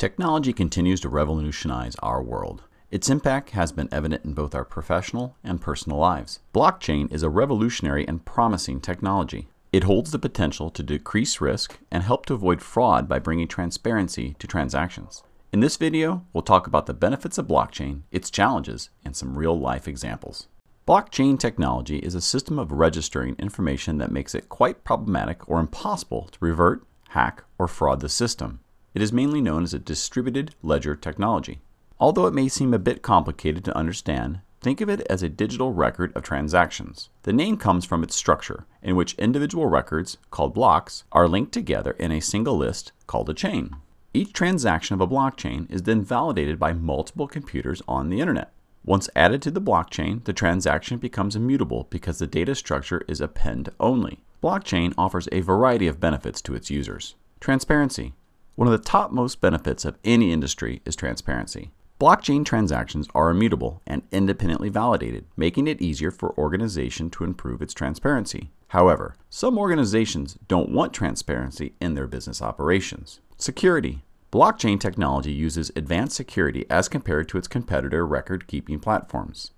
Technology continues to revolutionize our world. Its impact has been evident in both our professional and personal lives. Blockchain is a revolutionary and promising technology. It holds the potential to decrease risk and help to avoid fraud by bringing transparency to transactions. In this video, we'll talk about the benefits of blockchain, its challenges, and some real life examples. Blockchain technology is a system of registering information that makes it quite problematic or impossible to revert, hack, or fraud the system. It is mainly known as a distributed ledger technology. Although it may seem a bit complicated to understand, think of it as a digital record of transactions. The name comes from its structure, in which individual records, called blocks, are linked together in a single list called a chain. Each transaction of a blockchain is then validated by multiple computers on the internet. Once added to the blockchain, the transaction becomes immutable because the data structure is append only. Blockchain offers a variety of benefits to its users. Transparency. One of the topmost benefits of any industry is transparency. Blockchain transactions are immutable and independently validated, making it easier for organization to improve its transparency. However, some organizations don't want transparency in their business operations. Security. Blockchain technology uses advanced security as compared to its competitor record keeping platforms.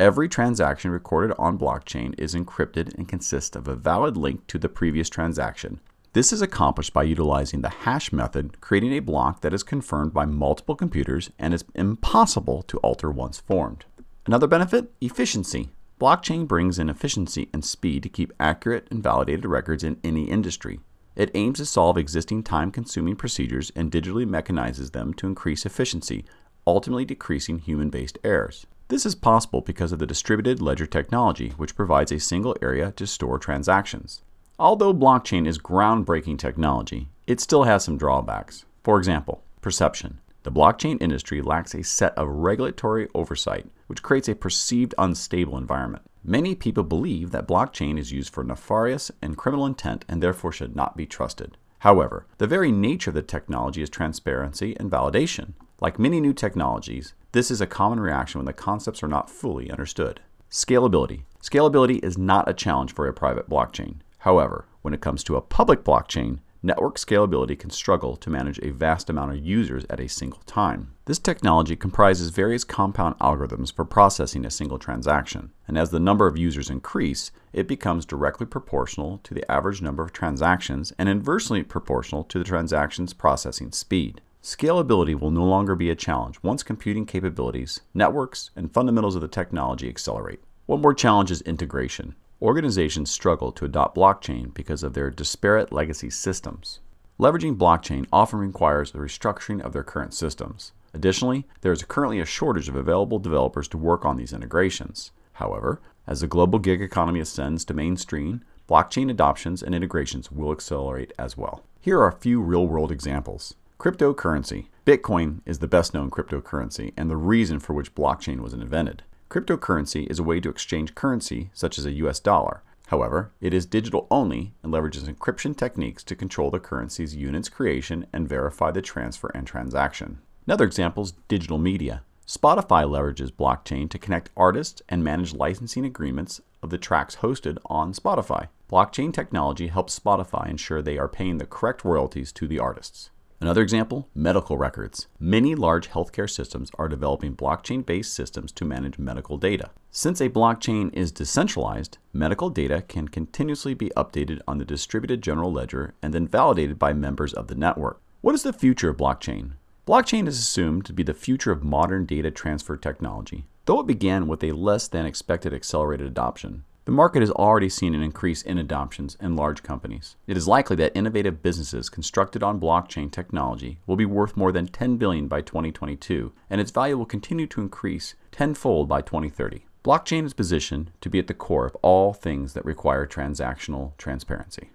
Every transaction recorded on blockchain is encrypted and consists of a valid link to the previous transaction, this is accomplished by utilizing the hash method, creating a block that is confirmed by multiple computers and is impossible to alter once formed. Another benefit efficiency. Blockchain brings in efficiency and speed to keep accurate and validated records in any industry. It aims to solve existing time consuming procedures and digitally mechanizes them to increase efficiency, ultimately decreasing human based errors. This is possible because of the distributed ledger technology, which provides a single area to store transactions. Although blockchain is groundbreaking technology, it still has some drawbacks. For example, perception. The blockchain industry lacks a set of regulatory oversight, which creates a perceived unstable environment. Many people believe that blockchain is used for nefarious and criminal intent and therefore should not be trusted. However, the very nature of the technology is transparency and validation. Like many new technologies, this is a common reaction when the concepts are not fully understood. Scalability. Scalability is not a challenge for a private blockchain. However, when it comes to a public blockchain, network scalability can struggle to manage a vast amount of users at a single time. This technology comprises various compound algorithms for processing a single transaction, and as the number of users increase, it becomes directly proportional to the average number of transactions and inversely proportional to the transaction's processing speed. Scalability will no longer be a challenge once computing capabilities, networks, and fundamentals of the technology accelerate. One more challenge is integration. Organizations struggle to adopt blockchain because of their disparate legacy systems. Leveraging blockchain often requires a restructuring of their current systems. Additionally, there is currently a shortage of available developers to work on these integrations. However, as the global gig economy ascends to mainstream, blockchain adoptions and integrations will accelerate as well. Here are a few real world examples. Cryptocurrency. Bitcoin is the best known cryptocurrency and the reason for which blockchain was invented. Cryptocurrency is a way to exchange currency, such as a US dollar. However, it is digital only and leverages encryption techniques to control the currency's units creation and verify the transfer and transaction. Another example is digital media. Spotify leverages blockchain to connect artists and manage licensing agreements of the tracks hosted on Spotify. Blockchain technology helps Spotify ensure they are paying the correct royalties to the artists. Another example medical records. Many large healthcare systems are developing blockchain based systems to manage medical data. Since a blockchain is decentralized, medical data can continuously be updated on the distributed general ledger and then validated by members of the network. What is the future of blockchain? Blockchain is assumed to be the future of modern data transfer technology. Though it began with a less than expected accelerated adoption, the market has already seen an increase in adoptions in large companies. It is likely that innovative businesses constructed on blockchain technology will be worth more than 10 billion by 2022, and its value will continue to increase tenfold by 2030. Blockchain is positioned to be at the core of all things that require transactional transparency.